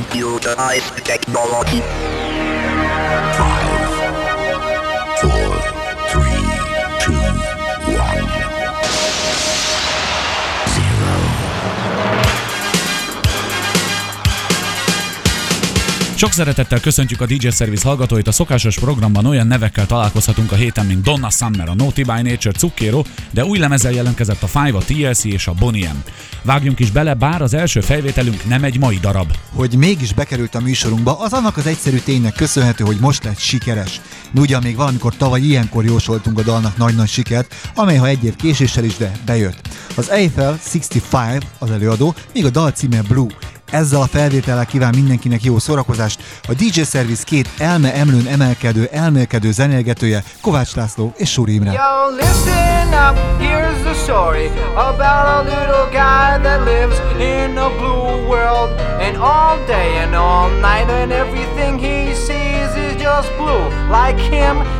computerized technology. Sok szeretettel köszöntjük a DJ Service hallgatóit. A szokásos programban olyan nevekkel találkozhatunk a héten, mint Donna Summer, a Naughty by Nature, Zucchero, de új lemezzel jelentkezett a Five, a TLC és a Bonnie M. Vágjunk is bele, bár az első felvételünk nem egy mai darab. Hogy mégis bekerült a műsorunkba, az annak az egyszerű ténynek köszönhető, hogy most lett sikeres. Mi ugyan még valamikor tavaly ilyenkor jósoltunk a dalnak nagy-nagy sikert, amely ha egy év késéssel is, de bejött. Az Eiffel 65 az előadó, míg a dal címe Blue. Ezzel a felvétellel kíván mindenkinek jó szórakozást. A DJ Service két elme emlőn emelkedő, elmélkedő zenélgetője Kovács László és Suri Imre. Just blue. Like him,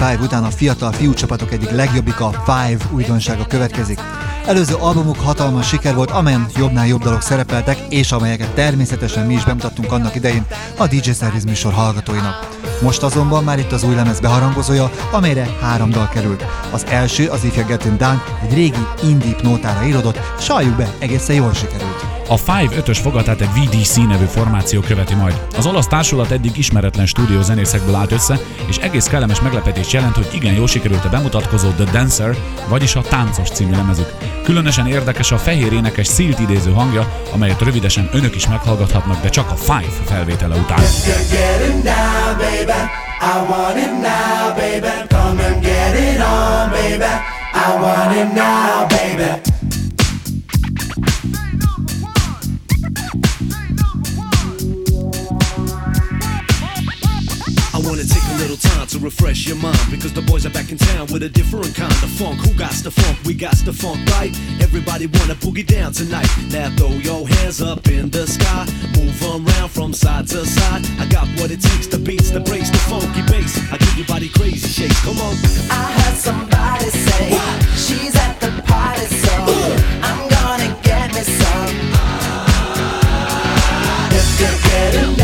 65 után a fiatal fiúcsapatok egyik legjobbika, a Five újdonsága következik. Előző albumuk hatalmas siker volt, amelyen jobbnál jobb dalok szerepeltek, és amelyeket természetesen mi is bemutattunk annak idején a DJ Service műsor hallgatóinak. Most azonban már itt az új lemez beharangozója, amelyre három dal került. Az első, az If You're Getting Down, egy régi indie nótára írodott, s halljuk be, egészen jól sikerült. A Five 5-ös fogatát egy VDC nevű formáció követi majd. Az olasz társulat eddig ismeretlen stúdió zenészekből állt össze, és egész kellemes meglepetés jelent, hogy igen jól sikerült a bemutatkozó The Dancer, vagyis a Táncos című lemezük. Különösen érdekes a fehér énekes szílt idéző hangja, amelyet rövidesen önök is meghallgathatnak, de csak a Five felvétele után. I want it now, baby. refresh your mind because the boys are back in town with a different kind of funk. Who got the funk? We got the funk, right? Everybody wanna boogie down tonight. Now throw your hands up in the sky, move around from side to side. I got what it takes, the beats, the breaks, the funky bass. I give your body crazy shakes. Come on. I heard somebody say what? she's at the party, so Ooh. I'm gonna get me some. If you get it.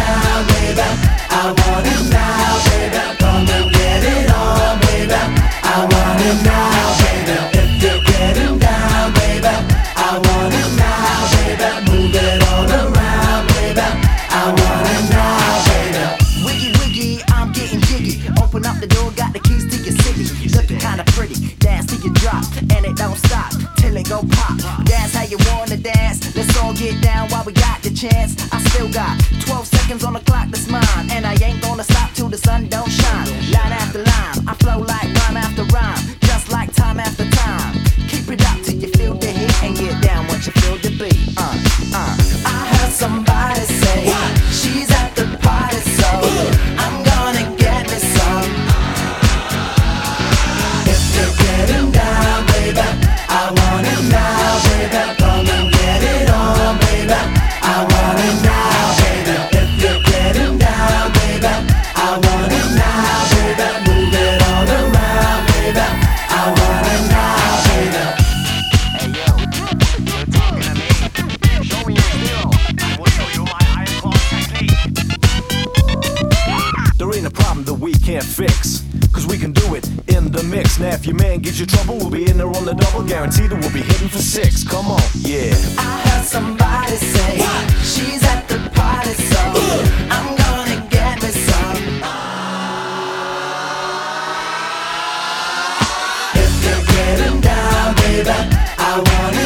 get down while we got the chance. I still got 12 seconds on the clock that's mine. And I ain't gonna stop till the sun don't shine. Line after line, I flow like Your man gives you trouble, we'll be in there on the double. Guaranteed that we'll be hitting for six. Come on, yeah. I heard somebody say what? she's at the party, so Ugh. I'm gonna get me some. If you're getting down, baby, I wanna.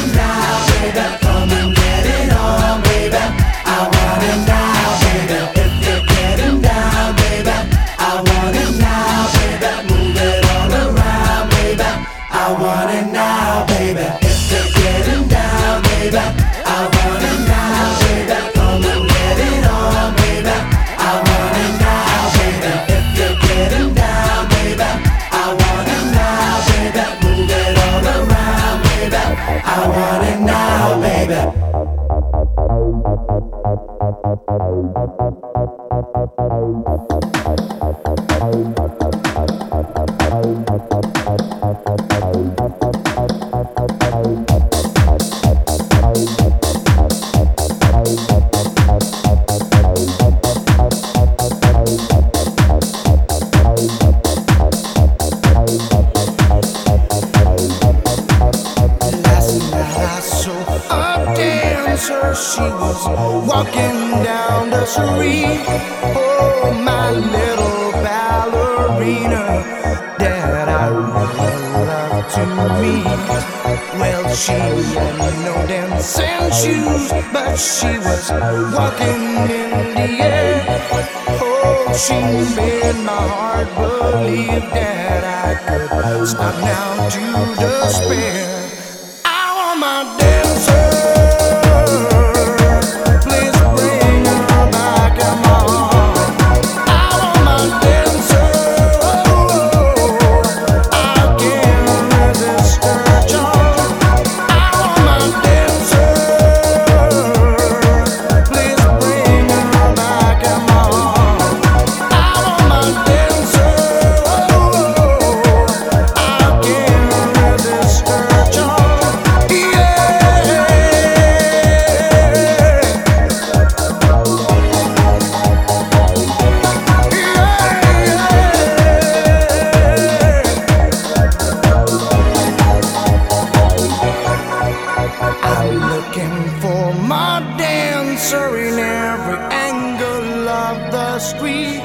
answering every angle of the street.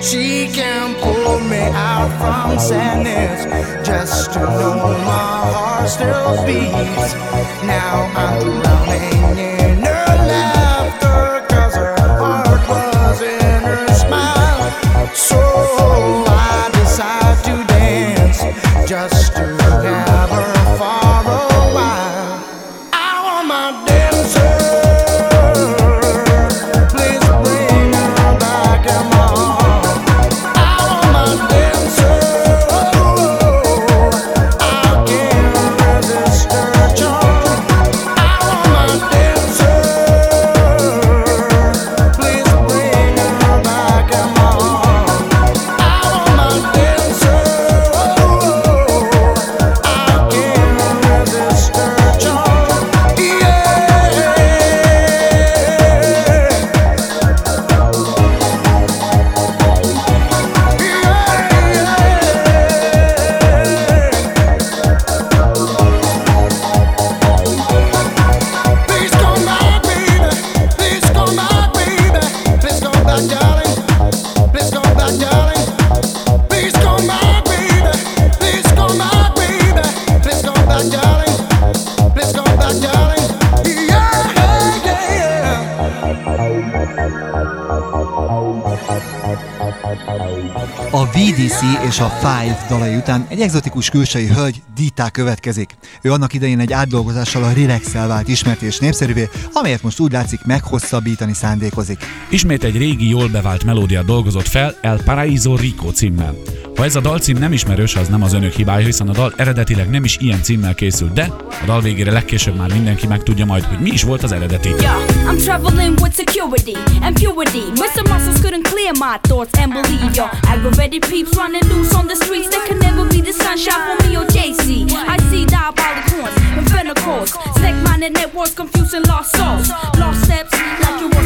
She can pull me out from sadness just to know my heart still beats. Now I'm drowning in her laughter, cause her heart was in her smile. So Five dalai után egy egzotikus külsői hölgy Dita következik. Ő annak idején egy átdolgozással a relax vált ismert és népszerűvé, amelyet most úgy látszik meghosszabbítani szándékozik. Ismét egy régi, jól bevált melódia dolgozott fel El Paraíso Rico címmel. Ha ez a dalcím nem ismerős, az nem az önök hibája, hiszen a dal eredetileg nem is ilyen címmel készült, de a dal végére legkésőbb már mindenki megtudja majd, hogy mi is volt az eredeti. I'm traveling with security and purity. Mr. Muscles couldn't clear my thoughts and believe ya. Aggravated peeps running loose on the streets. They could never be the sunshine for me or JC. I see diabolic horns and venicles. Snake minded networks confusing lost souls. Lost steps like you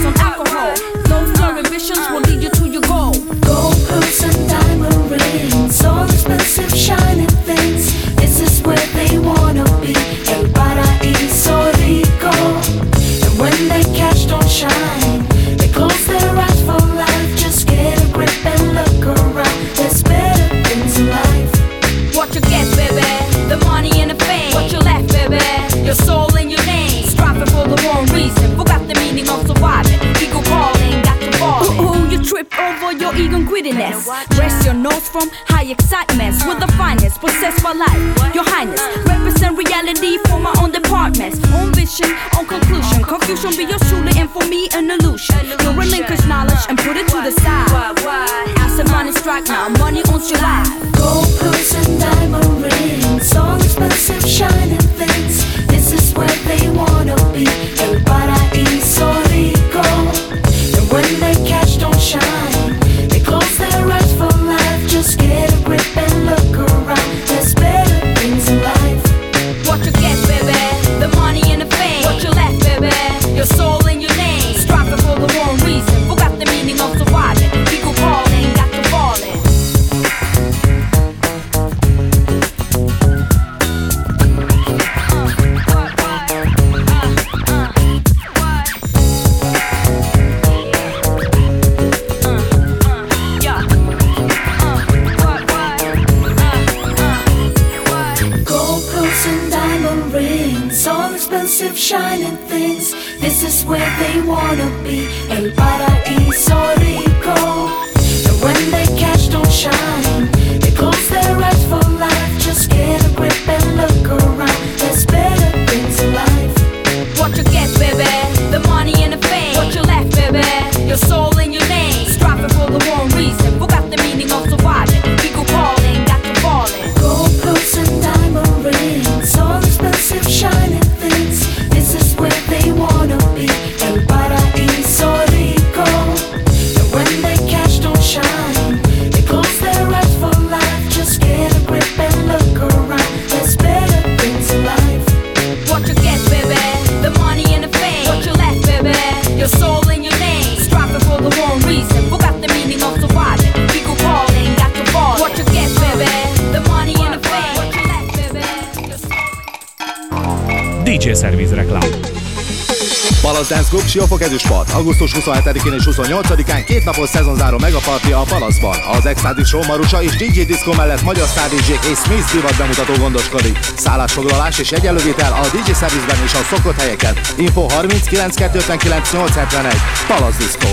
Palace Dance Club Siófok Ezüstpart. Augusztus 27-én és 28-án két napos szezonzáró megaparti a Palaszban. Az Extatic Show Marusa és DJ Disco mellett magyar sztár és Smith divat bemutató gondoskodik. Szállásfoglalás és egyenlővétel a DJ Service-ben és a szokott helyeken. Info 39 259 871. Palace Disco.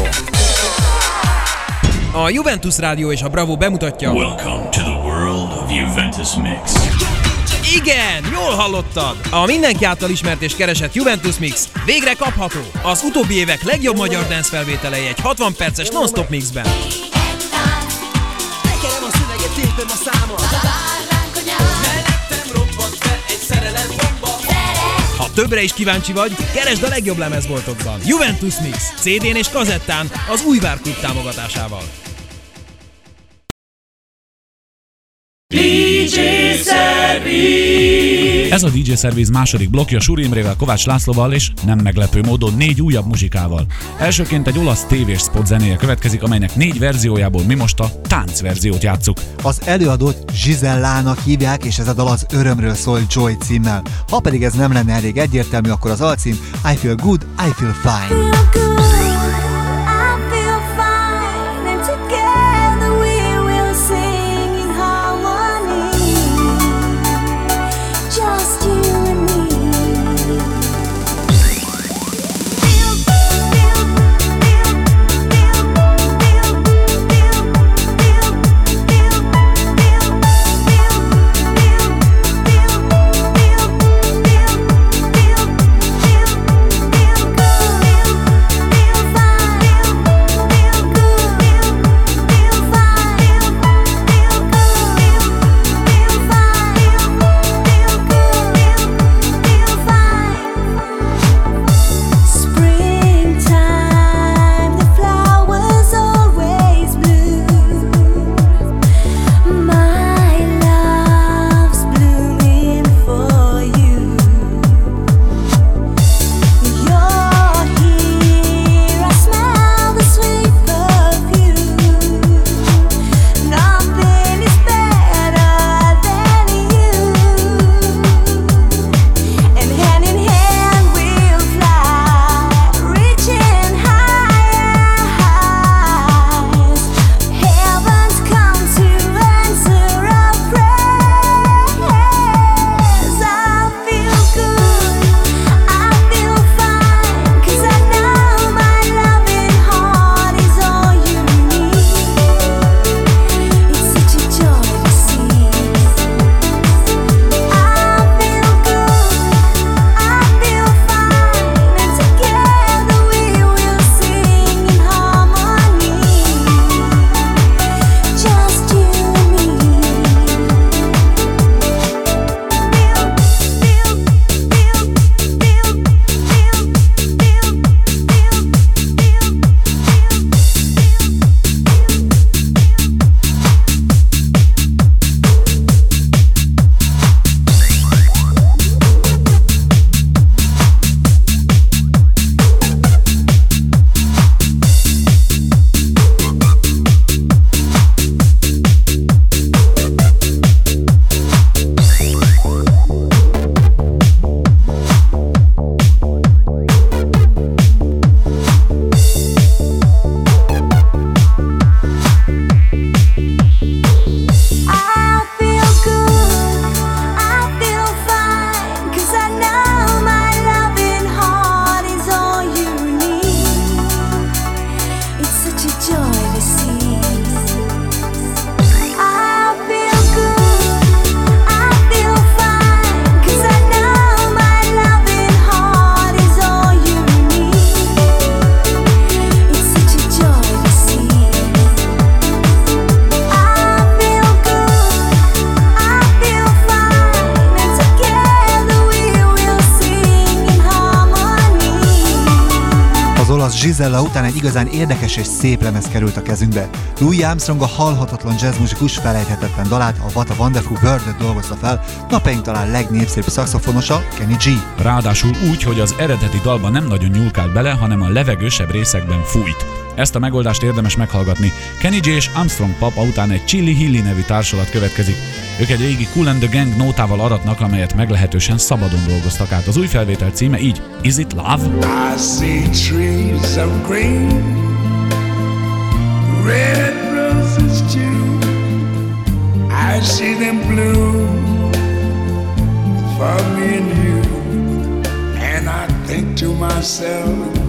A Juventus Rádió és a Bravo bemutatja. Welcome to the world of Juventus Mix. Igen, jól hallottad! A mindenki által ismert és keresett Juventus Mix végre kapható. Az utóbbi évek legjobb magyar dance felvételei egy 60 perces non-stop mixben. Tekerem a szöveget, tépem a számot. Ha többre is kíváncsi vagy, keresd a legjobb lemezboltokban. Juventus Mix, CD-n és kazettán az új Klub támogatásával. Ez a DJ Service második blokja Suri Imrével, Kovács Lászlóval és nem meglepő módon négy újabb muzsikával. Elsőként egy olasz tévés spot zenéje következik, amelynek négy verziójából mi most a tánc verziót játszuk. Az előadót Gisellának hívják, és ez a dal az Örömről szól Joy címmel. Ha pedig ez nem lenne elég egyértelmű, akkor az alcím I Feel Good, I Feel Fine. Just Gisella után egy igazán érdekes és szép lemez került a kezünkbe. Louis Armstrong a halhatatlan jazzmusikus felejthetetlen dalát, a What a Wonderful world dolgozta fel, napjaink talán legnépszerűbb szaxofonosa, Kenny G. Ráadásul úgy, hogy az eredeti dalban nem nagyon nyúlkált bele, hanem a levegősebb részekben fújt. Ezt a megoldást érdemes meghallgatni. Kenny G és Armstrong Papa után egy Chili Hilly nevű társulat következik. Ők egy régi Cool and the Gang nótával aratnak, amelyet meglehetősen szabadon dolgoztak át. Az új felvétel címe így Is it Love? I see trees of green, red roses too. I see them bloom for me and you. And I think to myself,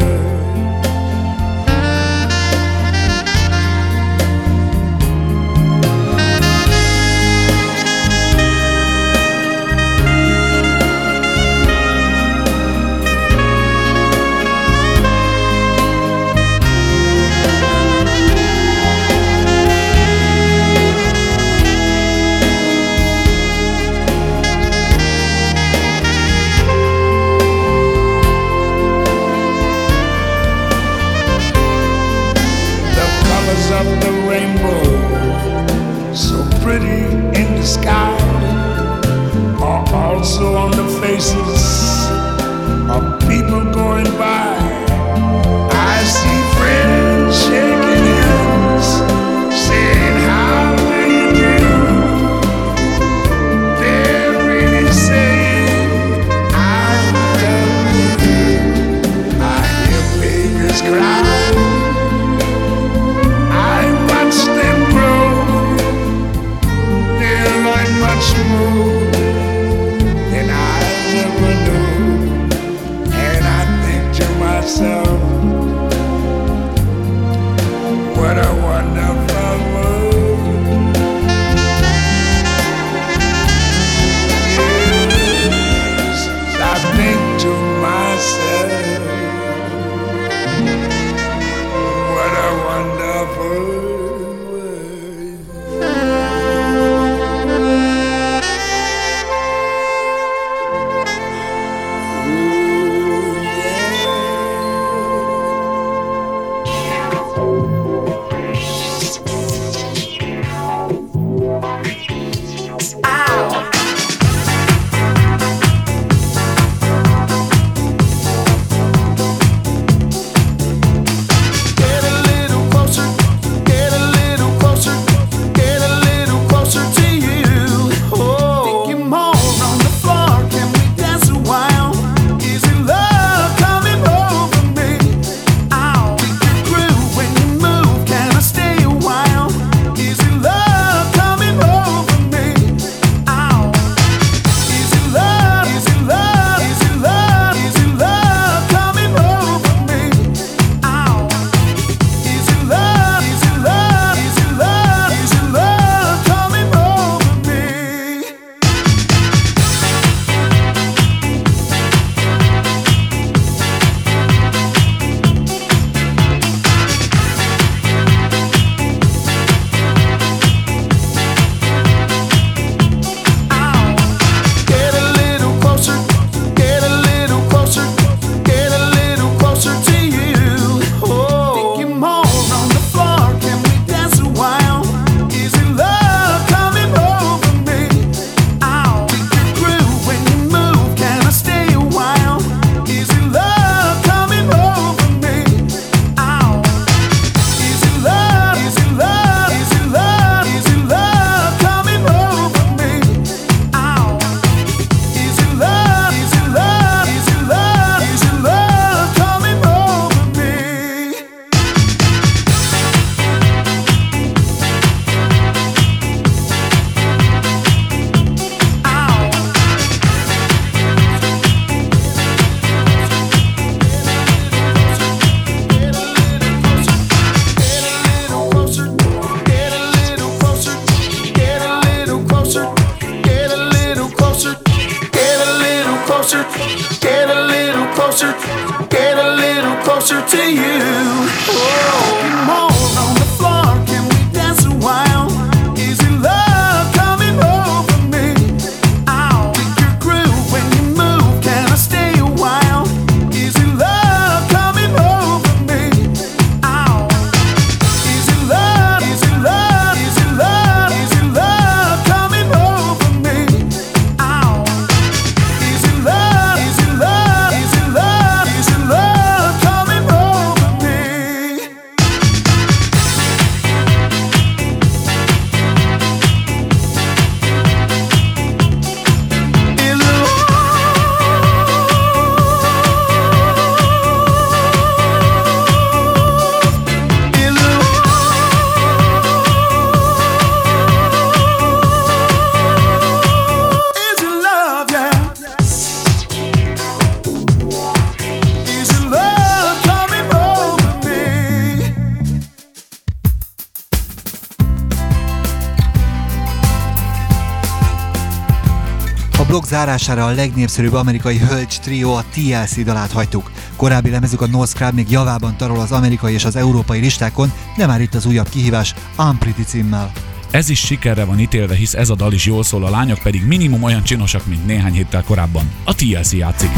zárására a legnépszerűbb amerikai hölgy trió a TLC dalát hagytuk. Korábbi lemezük a No Scrub még javában tarol az amerikai és az európai listákon, de már itt az újabb kihívás Unpretty címmel. Ez is sikerre van ítélve, hisz ez a dal is jól szól, a lányok pedig minimum olyan csinosak, mint néhány héttel korábban. A TLC játszik.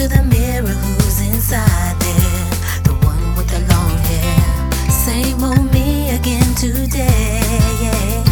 To the mirror, who the one with the long hair. Same old me again today. Yeah.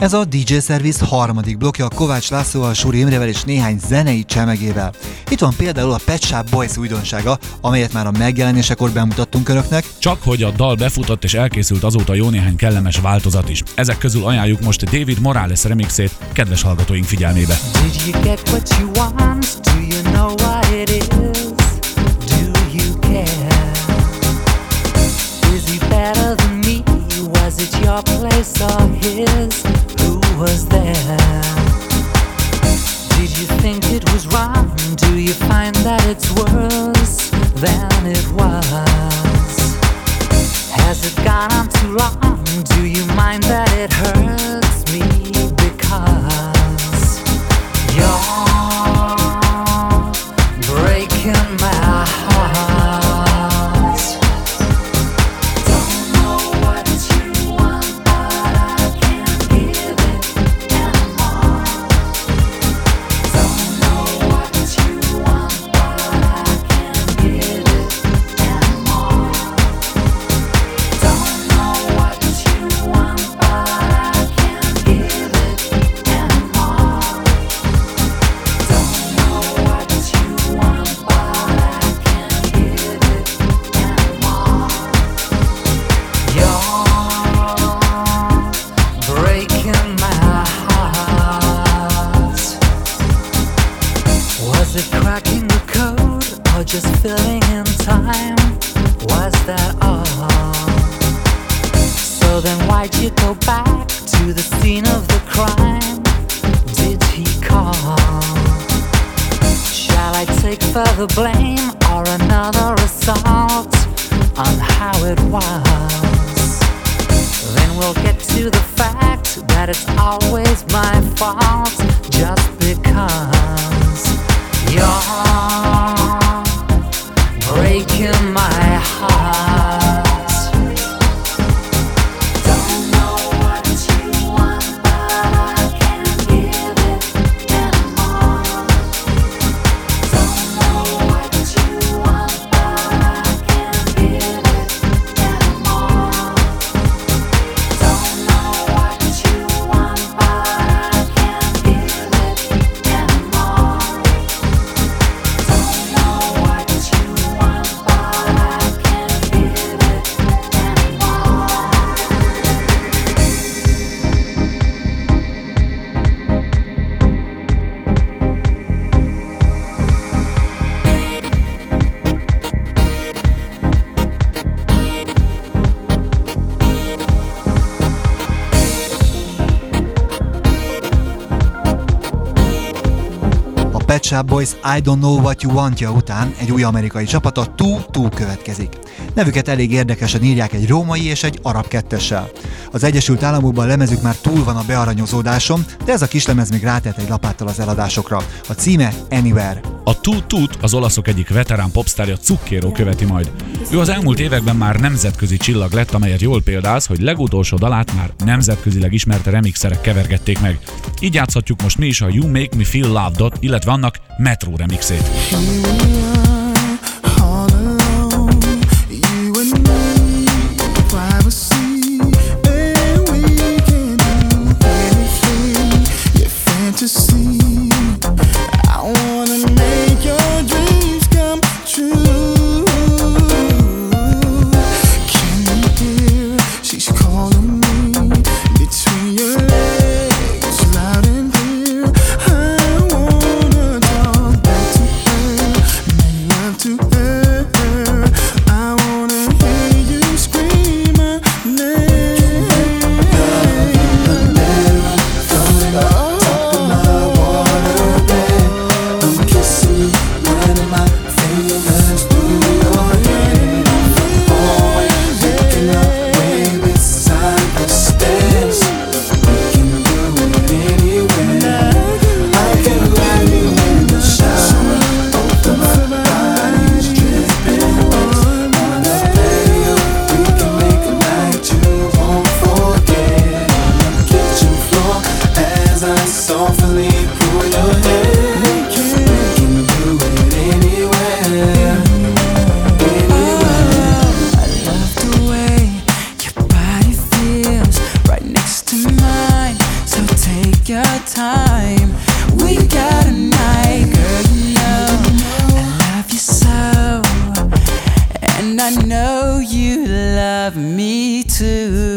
Ez a DJ Service harmadik blokja Kovács Lászlóval, Suri Imrével és néhány zenei csemegével. Itt van például a Pet Shop Boys újdonsága, amelyet már a megjelenésekor bemutattunk önöknek. Csak hogy a dal befutott és elkészült azóta jó néhány kellemes változat is. Ezek közül ajánljuk most David Morales remixét kedves hallgatóink figyelmébe. Did you get what you want? Do you know what it is? Do you care? Is he better than me? Was it your place or his? Was there? Did you think it was wrong? Do you find that it's worse than it was? Has it gone on too long? Do you mind that it hurts me because you're Pet Shop Boys I Don't Know What You Want-ja után egy új amerikai csapat, a Two Two következik. Nevüket elég érdekesen írják egy római és egy arab kettessel. Az Egyesült Államokban lemezük már túl van a bearanyozódáson, de ez a kislemez még rátett egy lapáttal az eladásokra. A címe Anywhere. A Tut Tut az olaszok egyik veterán popstárja Zucchero követi majd. Ő az elmúlt években már nemzetközi csillag lett, amelyet jól példálsz, hogy legutolsó dalát már nemzetközileg ismert remixerek kevergették meg. Így játszhatjuk most mi is a You Make Me Feel Loved-ot, illetve annak Metro remixét. I love me too,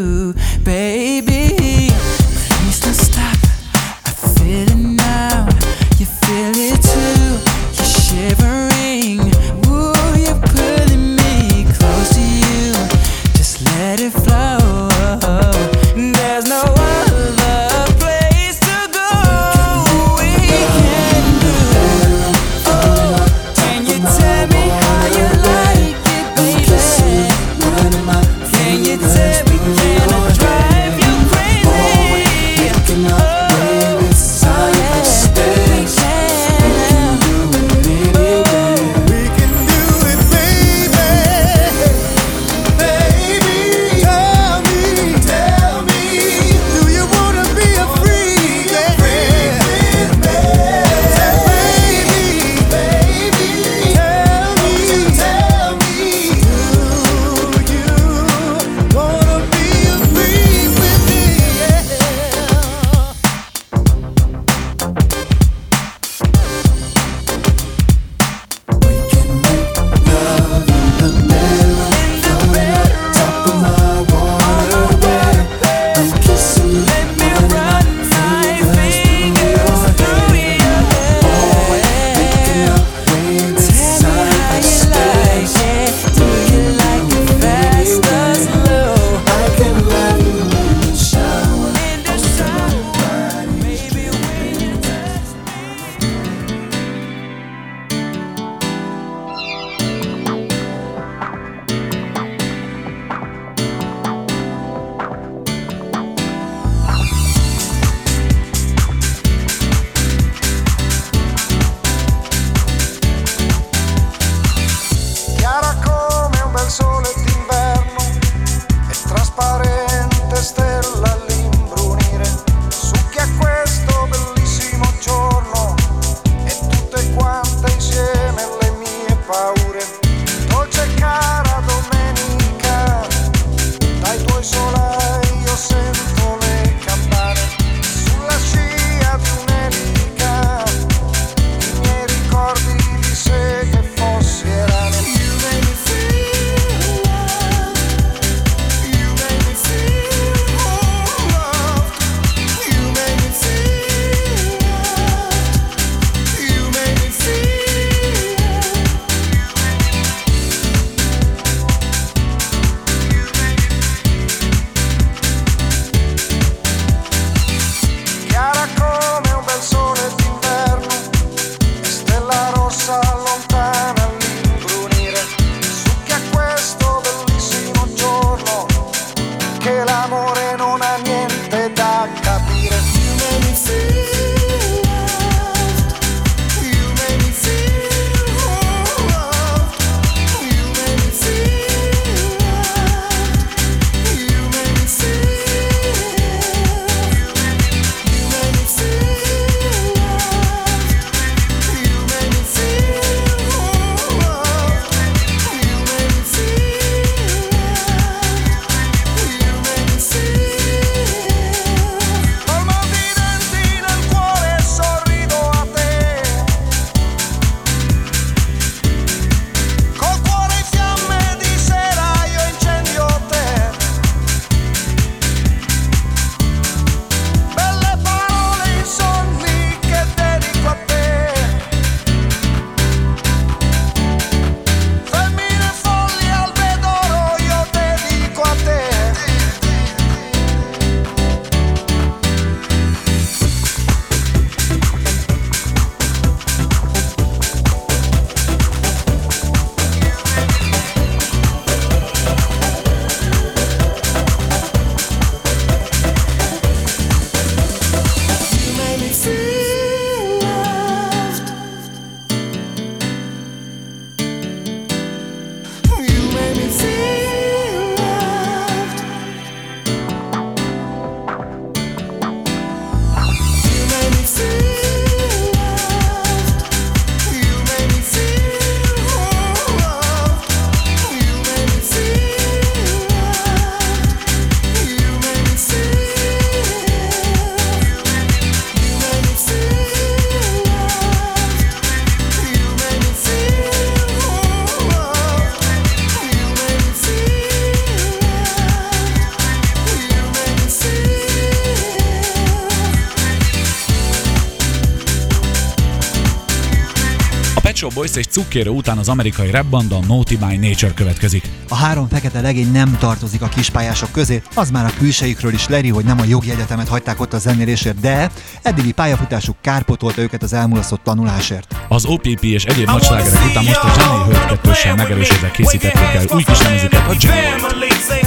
Boys és Cukkérő után az amerikai rapbanda Naughty by Nature következik. A három fekete legény nem tartozik a kispályások közé, az már a külsejükről is leri, hogy nem a jogi egyetemet hagyták ott a zenélésért, de eddigi pályafutásuk kárpotolta őket az elmulasztott tanulásért. Az OPP és egyéb nagy slágerek után most a Johnny Hurt kettőssel megerősödve készítették el új kis lemezüket, a Jamboree.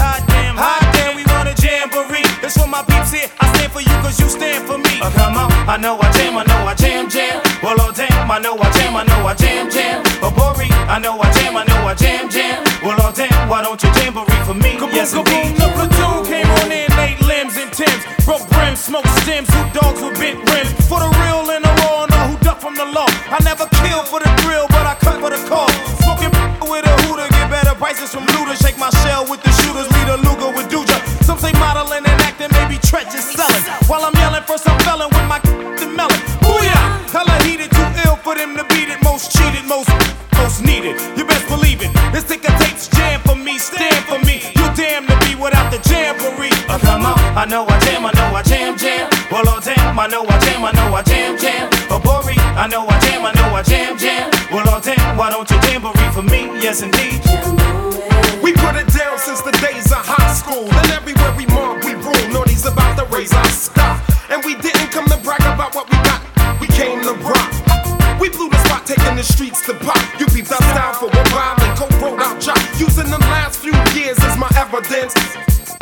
That's what my peeps here. I stand for you cause you stand for me. Uh, come on, I know I jam, I know I jam, jam. Well, oh damn, I know I jam, I know I jam, jam. Oh, Bori, I know I jam, I know I jam, jam. Well, oh damn, why don't you jamboree for me? Kaboom, yes, kaboom, indeed. the platoon came on in, eight limbs and Tims. Broke brims, smoked stems, who dogs with bent rims. For the real and the raw, know who duck from the law. I never kill for the thrill, but I cut for the call. Smoking with a hooter, get better prices from looters. Shake my shell with the shooters, lead a Luger with Duja. Some say modeling and acting, maybe treacherous selling. While I'm yelling for some felon with my the melon. Booyah! Hella heated, too ill for them to beat it. Most cheated, most most needed. You best believe it. This ticker tapes jam for me, stand for me. You damn to be without the jamboree. Uh, come on, I know I jam, I know I jam, jam. Well, oh damn, I know I jam, I know I jam, jam. Oh, Bori, I know I jam, I know I jam, jam. Well, all damn, why don't you jamboree for me? Yes, indeed. We put it down since the days of high school. And everywhere we mark, we rule. Naughty's about to raise our stock. And we didn't come to brag about what we got. We came to rock. We blew the spot, taking the streets to pop. You peeped our style for a while and co-wrote our job. Using the last few years as my evidence.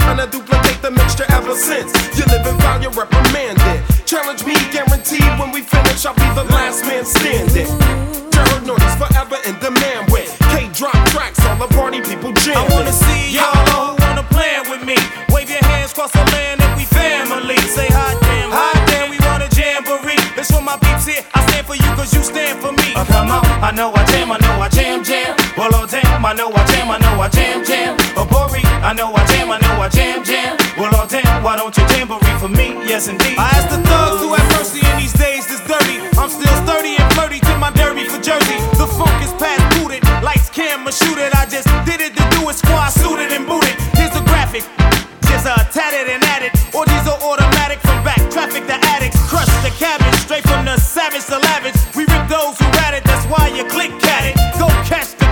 Trying to duplicate the mixture ever since. You live foul, you're reprimanded. Challenge me, guaranteed when we I'll be the last man standing. Jared Naughty's forever in demand with K-drop tracks, all the party people jam. I wanna see y'all who wanna plan with me. Wave your hands across the land if we family. Say hot damn, hot damn, we want a jamboree. That's what my peeps here. I stand for you cause you stand for me. Uh, come on, I know I jam, I know I jam, jam. Well, oh damn, I know I jam, I know I jam, jam. Oh, Bori, I know I jam, I know I jam, jam. Well, oh damn, why don't you jamboree for me? Yes, indeed. I ask the thugs who click at it. Go catch the.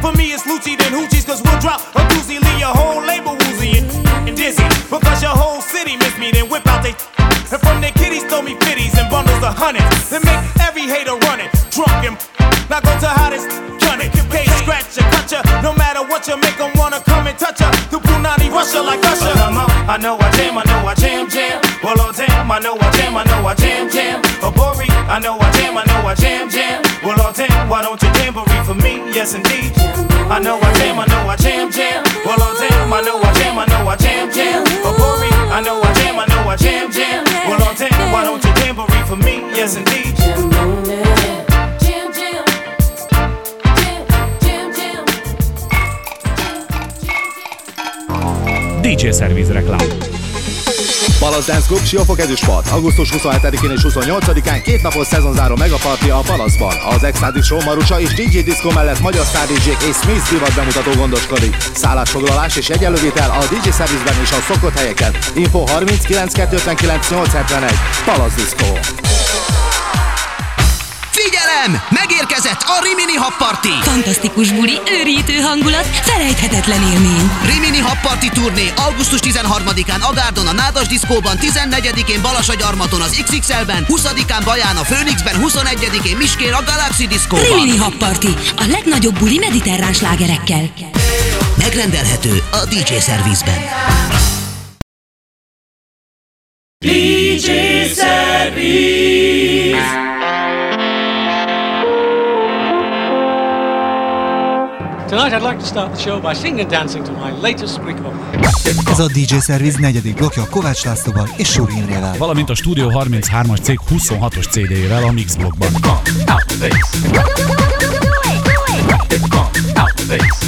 For me, it's Lucci than Hoochies, cause we'll drop a doozy, leave your whole label woozy and, dizzy. Because your whole city miss me, then whip out they. And from their kitties, throw me fitties and bundles of hundreds. Then make every hater run it. Drunk. Now go to hottest, gun it. Cage scratch ya, cut ya. No matter what you make them wanna come and touch ya. The Brunani Russia like Usher. I know I jam, I know I jam, jam. Well, oh damn, I know I jam, I know I jam, jam. Oh, Bori, I know I jam, I know I jam, jam. Well, oh damn, why don't you jamboree for me? Yes, indeed. I know I jam, I know I jam, jam. Well, oh damn, I know I jam, I know I jam, jam. Oh, Bori, I know I jam, I know I jam, jam. Well, oh damn, why don't you jamboree for me? Yes, indeed. DJ Service reklám. Palace Dance Club Siófok ezüstpart. Augusztus 27-én és 28-án két napos szezonzáró megaparti a Palaszban. Az Extatic Show Marusa és DJ Disco mellett magyar DJ és Smith divat bemutató gondoskodik. Szállásfoglalás és egyenlővétel a DJ Service-ben és a szokott helyeken. Info 39 259 871. Palace Disco. Figyelem! Megérkezett a Rimini Hub Party! Fantasztikus buli, őrítő hangulat, felejthetetlen élmény. Rimini Hub Party turné augusztus 13-án Agárdon a Nádas Diszkóban, 14-én Balasagyarmaton az XXL-ben, 20-án Baján a Phoenixben, 21-én Miskén a Galaxy Diszkóban. Rimini Hub Party, a legnagyobb buli mediterrán slágerekkel. Megrendelhető a DJ Service-ben. DJ Service. Tonight I'd like to start the show by singing and dancing to my latest record. Ez a DJ Service negyedik blokja Kovács Lászlóval és Suri Imrével. Valamint a Studio 33-as cég 26-os CD-jével a Mix zwei, drei, vier, links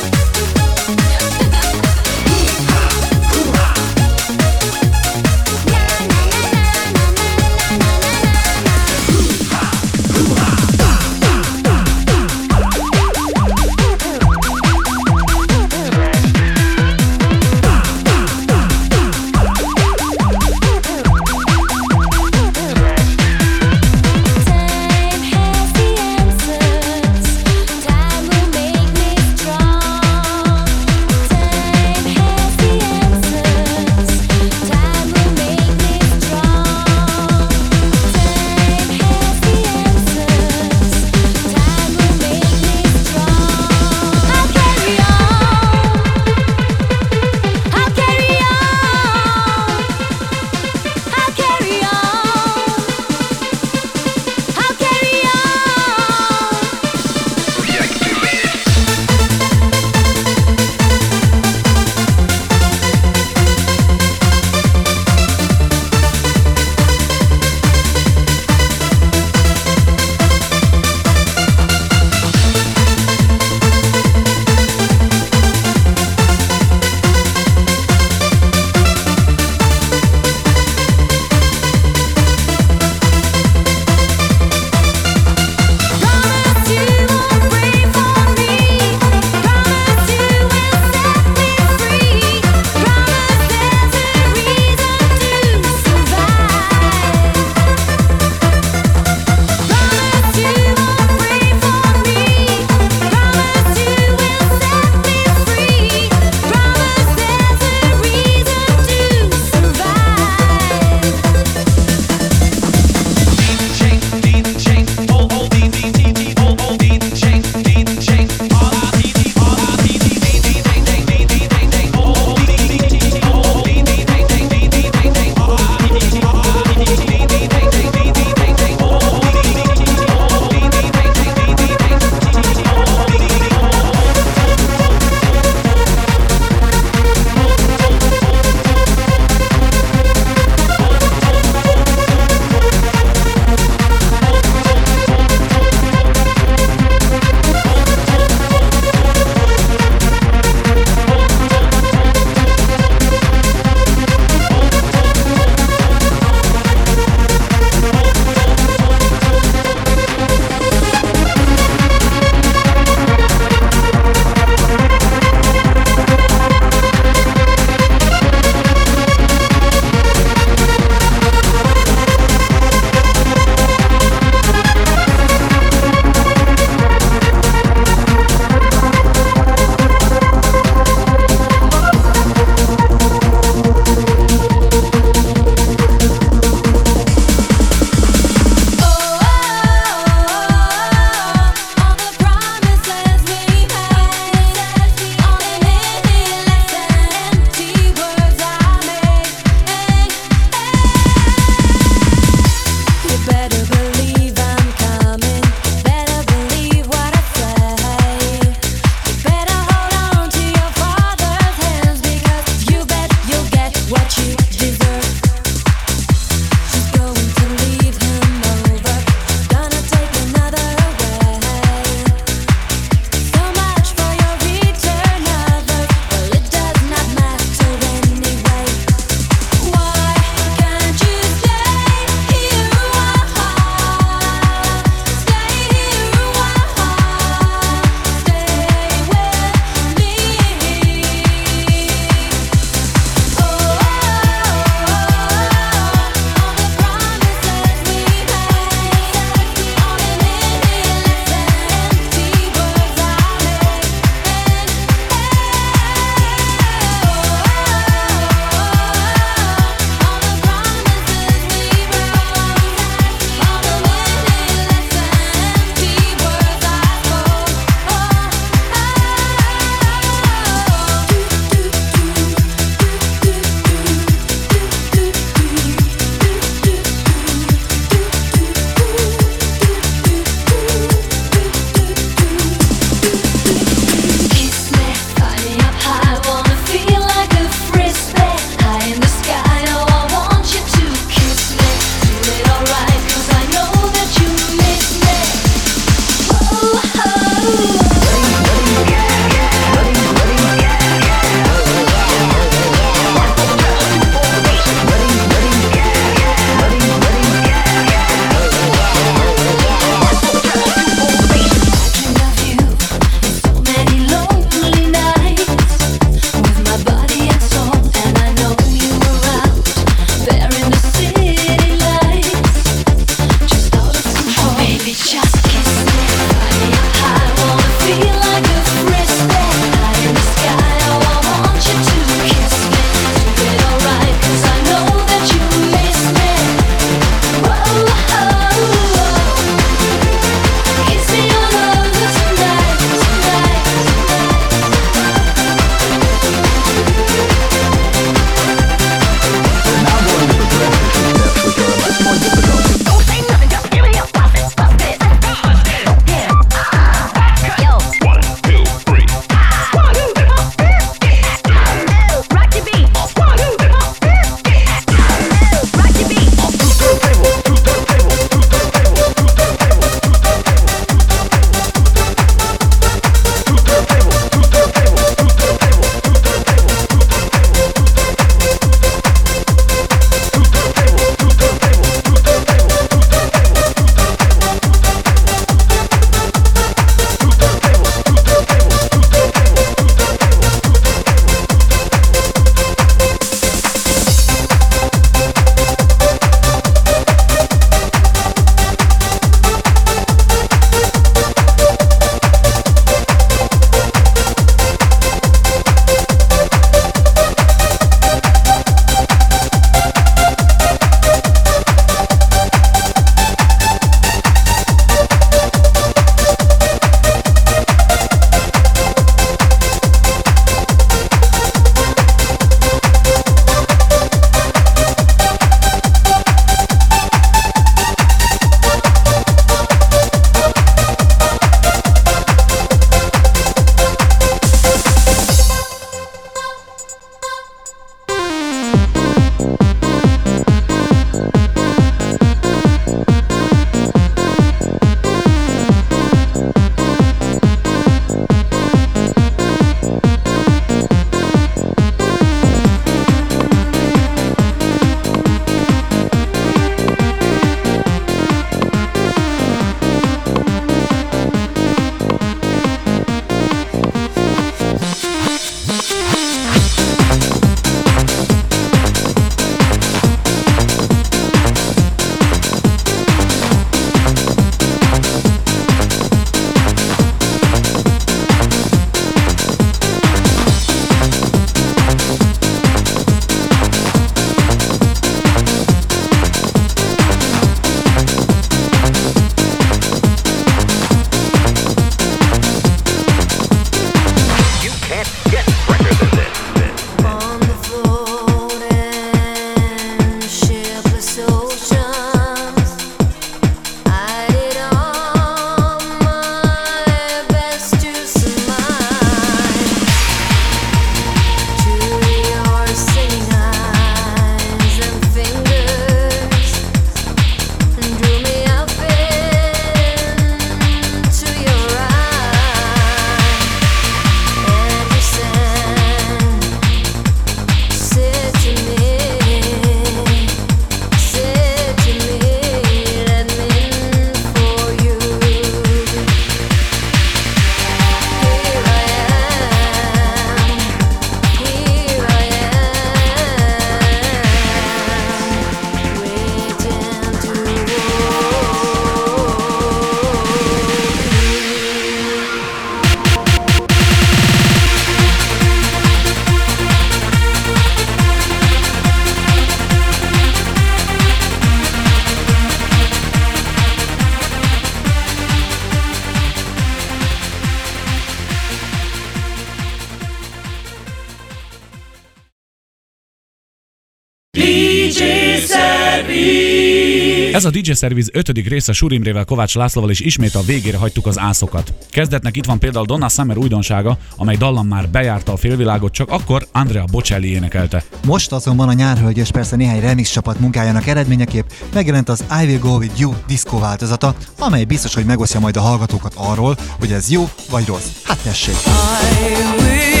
Ez a DJ Service ötödik része Surimrével Kovács Lászlóval és ismét a végére hagytuk az ászokat. Kezdetnek itt van például Donna Summer újdonsága, amely dallam már bejárta a félvilágot, csak akkor Andrea Bocelli énekelte. Most azonban a nyárhölgy és persze néhány remix csapat munkájának eredményeképp megjelent az I Will Go With You diszkó változata, amely biztos, hogy megosztja majd a hallgatókat arról, hogy ez jó vagy rossz. Hát tessék! Stranded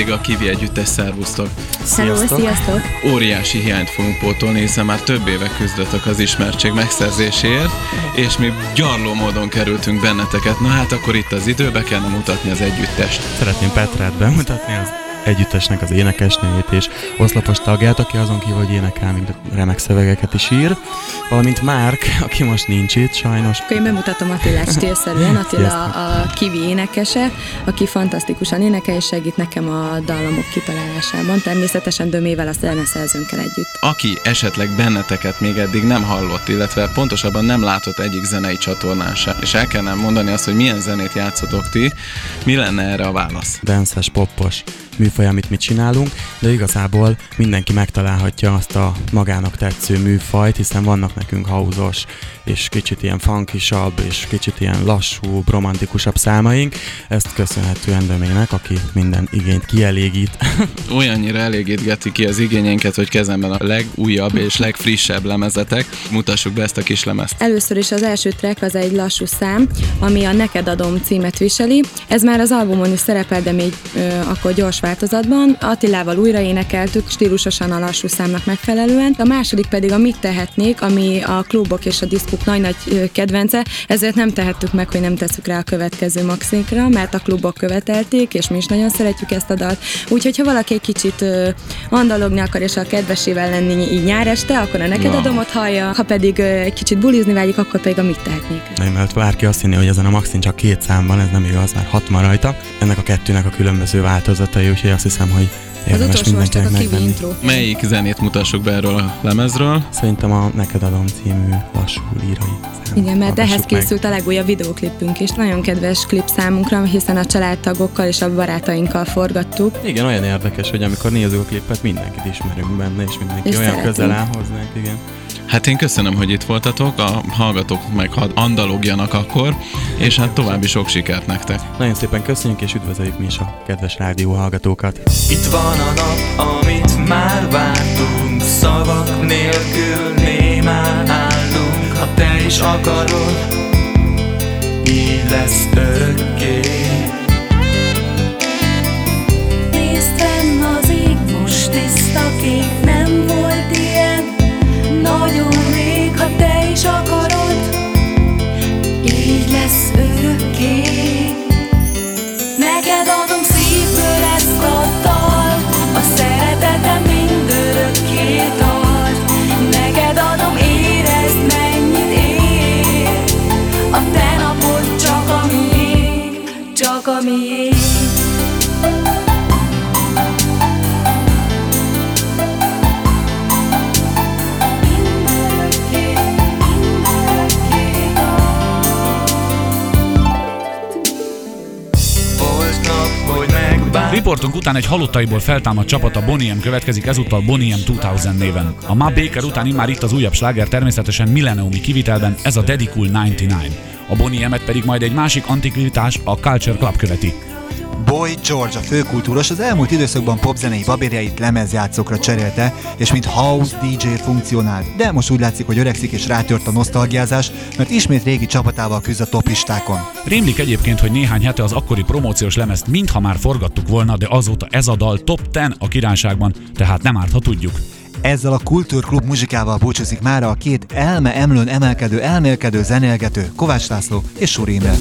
Vendége a Kivi Együttes, szervusztok! Hello, sziasztok! Óriási hiányt fogunk pótolni, hiszen már több éve küzdötök az ismertség megszerzéséért, és mi gyarló módon kerültünk benneteket. Na hát akkor itt az időbe kellene mutatni az együttest. Szeretném Petrát bemutatni, az együttesnek az énekesnőjét és oszlopos tagját, aki azon kívül, hogy énekel, még remek szövegeket is ír, valamint Márk, aki most nincs itt sajnos. Akkor én bemutatom Attilát stílszerűen. Attila a Kivi énekese, aki fantasztikusan énekel és segít nekem a dallamok kitalálásában. Természetesen Dömével a zeneszerzőnkkel együtt. Aki esetleg benneteket még eddig nem hallott, illetve pontosabban nem látott egyik zenei csatornán se, és el kellene mondani azt, hogy milyen zenét játszotok ti, mi lenne erre a válasz? Dances, poppos műfaj, amit mi csinálunk, de igazából mindenki megtalálhatja azt a magának tetsző műfajt, hiszen vannak nekünk hauzos, és kicsit ilyen funkisabb, és kicsit ilyen lassú, romantikusabb számaink. Ezt köszönhetően Dömének, aki minden igényt kielégít. Olyannyira elégítgeti ki az igényeinket, hogy kezemben a legújabb és legfrissebb lemezetek. Mutassuk be ezt a kis lemezt. Először is az első track az egy lassú szám, ami a Neked adom címet viseli. Ez már az albumon is szerepel, de még ö, akkor gyors változatban. Attilával újra énekeltük, stílusosan a lassú számnak megfelelően. A második pedig a Mit tehetnék, ami a klubok és a diszkók nagy-nagy kedvence, ezért nem tehettük meg, hogy nem tesszük rá a következő maxinkra, mert a klubok követelték, és mi is nagyon szeretjük ezt a dalt. Úgyhogy ha valaki egy kicsit andalogni akar, és a kedvesével lenni így nyár este, akkor a Neked Na. adomot hallja, ha pedig egy kicsit bulizni vágyik, akkor pedig a Mit tehetnék. Nem, mert bárki azt hinné, hogy ezen a Maxin csak két szám van, ez nem igaz, már hat van rajta. Ennek a kettőnek a különböző változatai, úgyhogy azt hiszem, hogy érdemes utolsó most csak mindenkinek megvenni. intro. Melyik zenét mutassuk be erről a lemezről? Szerintem a Neked adom című lassú lírai szám. Igen, mert ehhez Hallgassuk meg. készült a legújabb videóklipünk is. Nagyon kedves klip számunkra, hiszen a családtagokkal és a barátainkkal forgattuk. Igen, olyan érdekes, hogy amikor nézzük a klipet, mindenkit ismerünk benne, és mindenki És olyan szeretünk. közel áll hozzánk, igen. Hát én köszönöm, hogy itt voltatok, a hallgatók meg hadd andalogjanak akkor, és hát további sok sikert nektek. Nagyon szépen köszönjük, és üdvözöljük mi is a kedves rádió hallgatókat. Itt van a nap, amit már vártunk Szavak nélkül némán állunk Ha te is akarod, így lesz örökké Riportunk után egy halottaiból feltámadt csapat a Bonnie M következik, ezúttal Bonnie M 2000 néven. A Ma Baker után immár itt az újabb sláger természetesen milleniumi kivitelben, ez a Cool 99. A Bonnie M-et pedig majd egy másik antikvitás, a Culture Club követi. Boy George, a főkultúros, az elmúlt időszakban popzenei babérjait lemezjátszókra cserélte, és mint house DJ funkcionált. De most úgy látszik, hogy öregszik és rátört a nosztalgiázás, mert ismét régi csapatával küzd a toplistákon. Rémlik egyébként, hogy néhány hete az akkori promóciós lemezt mintha már forgattuk volna, de azóta ez a dal top 10 a királyságban, tehát nem árt, ha tudjuk. Ezzel a Kultúrklub muzsikával búcsúzik mára a két elme emlőn emelkedő, elmélkedő, zenélgető Kovács László és Suri Imre.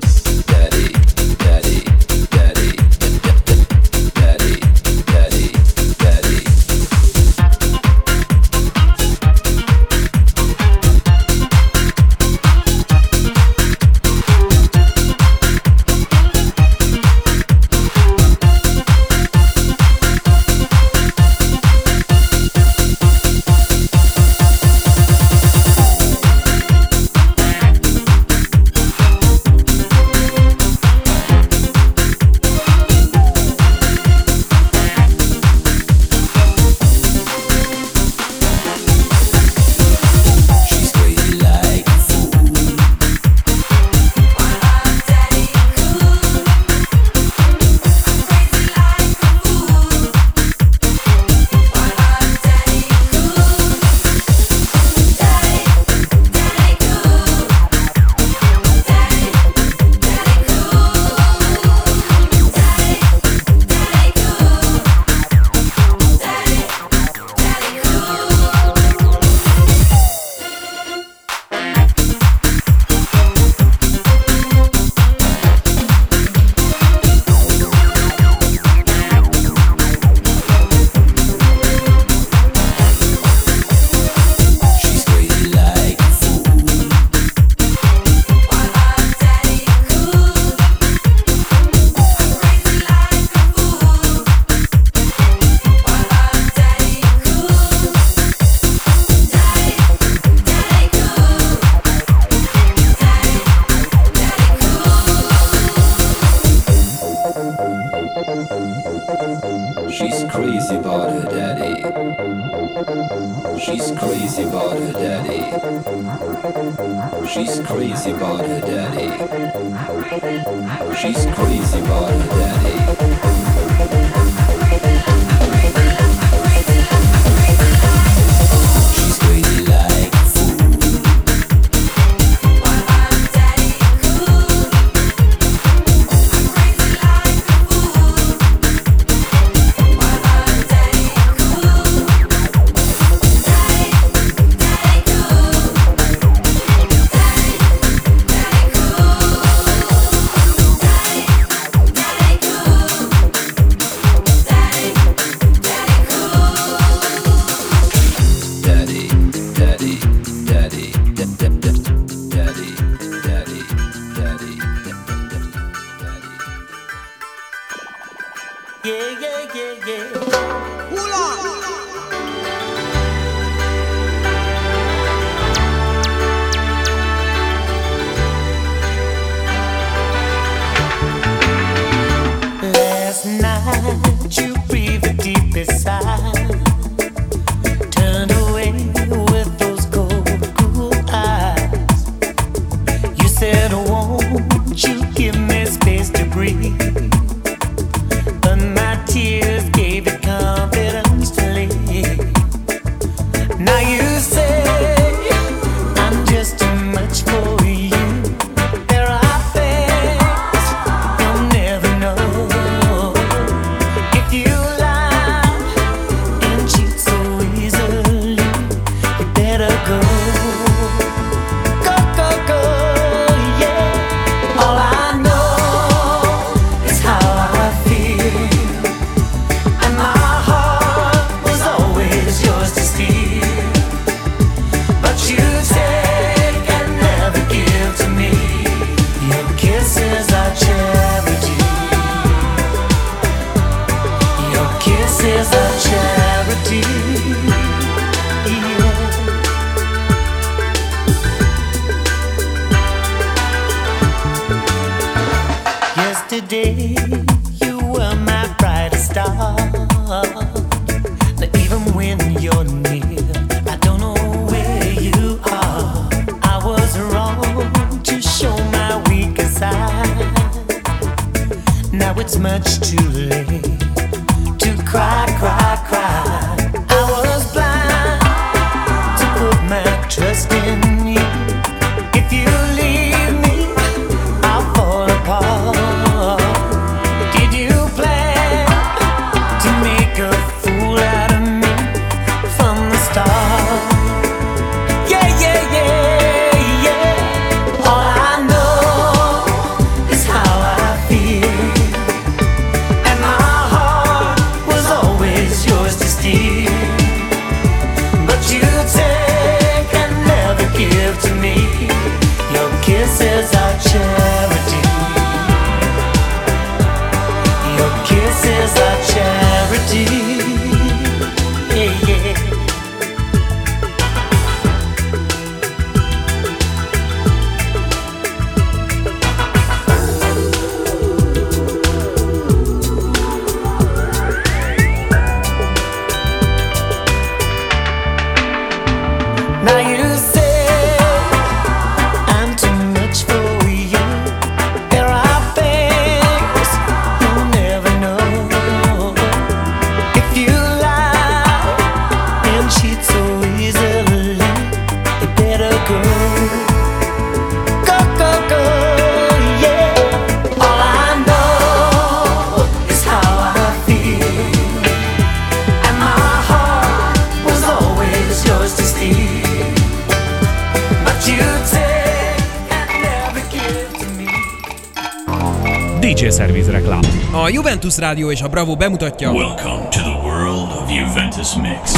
Rádió és a Bravo bemutatja. Welcome to the world of Juventus Mix.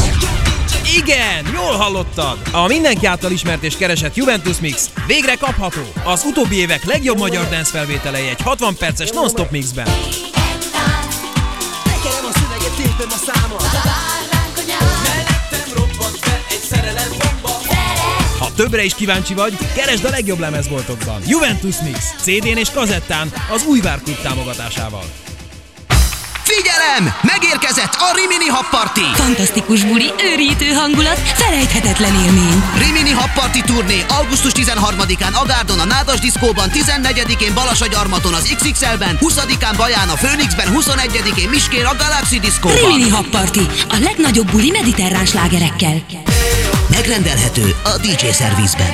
Igen, jól hallottad! A mindenki által ismert és keresett Juventus Mix végre kapható! Az utóbbi évek legjobb magyar dance felvételei egy 60 perces non-stop mixben. Tekerem a szöveget, tépem a számot. többre is kíváncsi vagy, keresd a legjobb lemezboltokban. Juventus Mix, CD-n és kazettán az új Klub támogatásával. Figyelem! Megérkezett a Rimini Hub Party! Fantasztikus buli, őrítő hangulat, felejthetetlen élmény. Rimini Hub Party turné augusztus 13-án Agárdon a Nádas Diszkóban, 14-én Balasagyarmaton az XXL-ben, 20-án Baján a Phoenixben, 21-én Miskén a Galaxy Diszkóban. Rimini Hub Party, a legnagyobb buli mediterrán slágerekkel. Megrendelhető a DJ szervizben.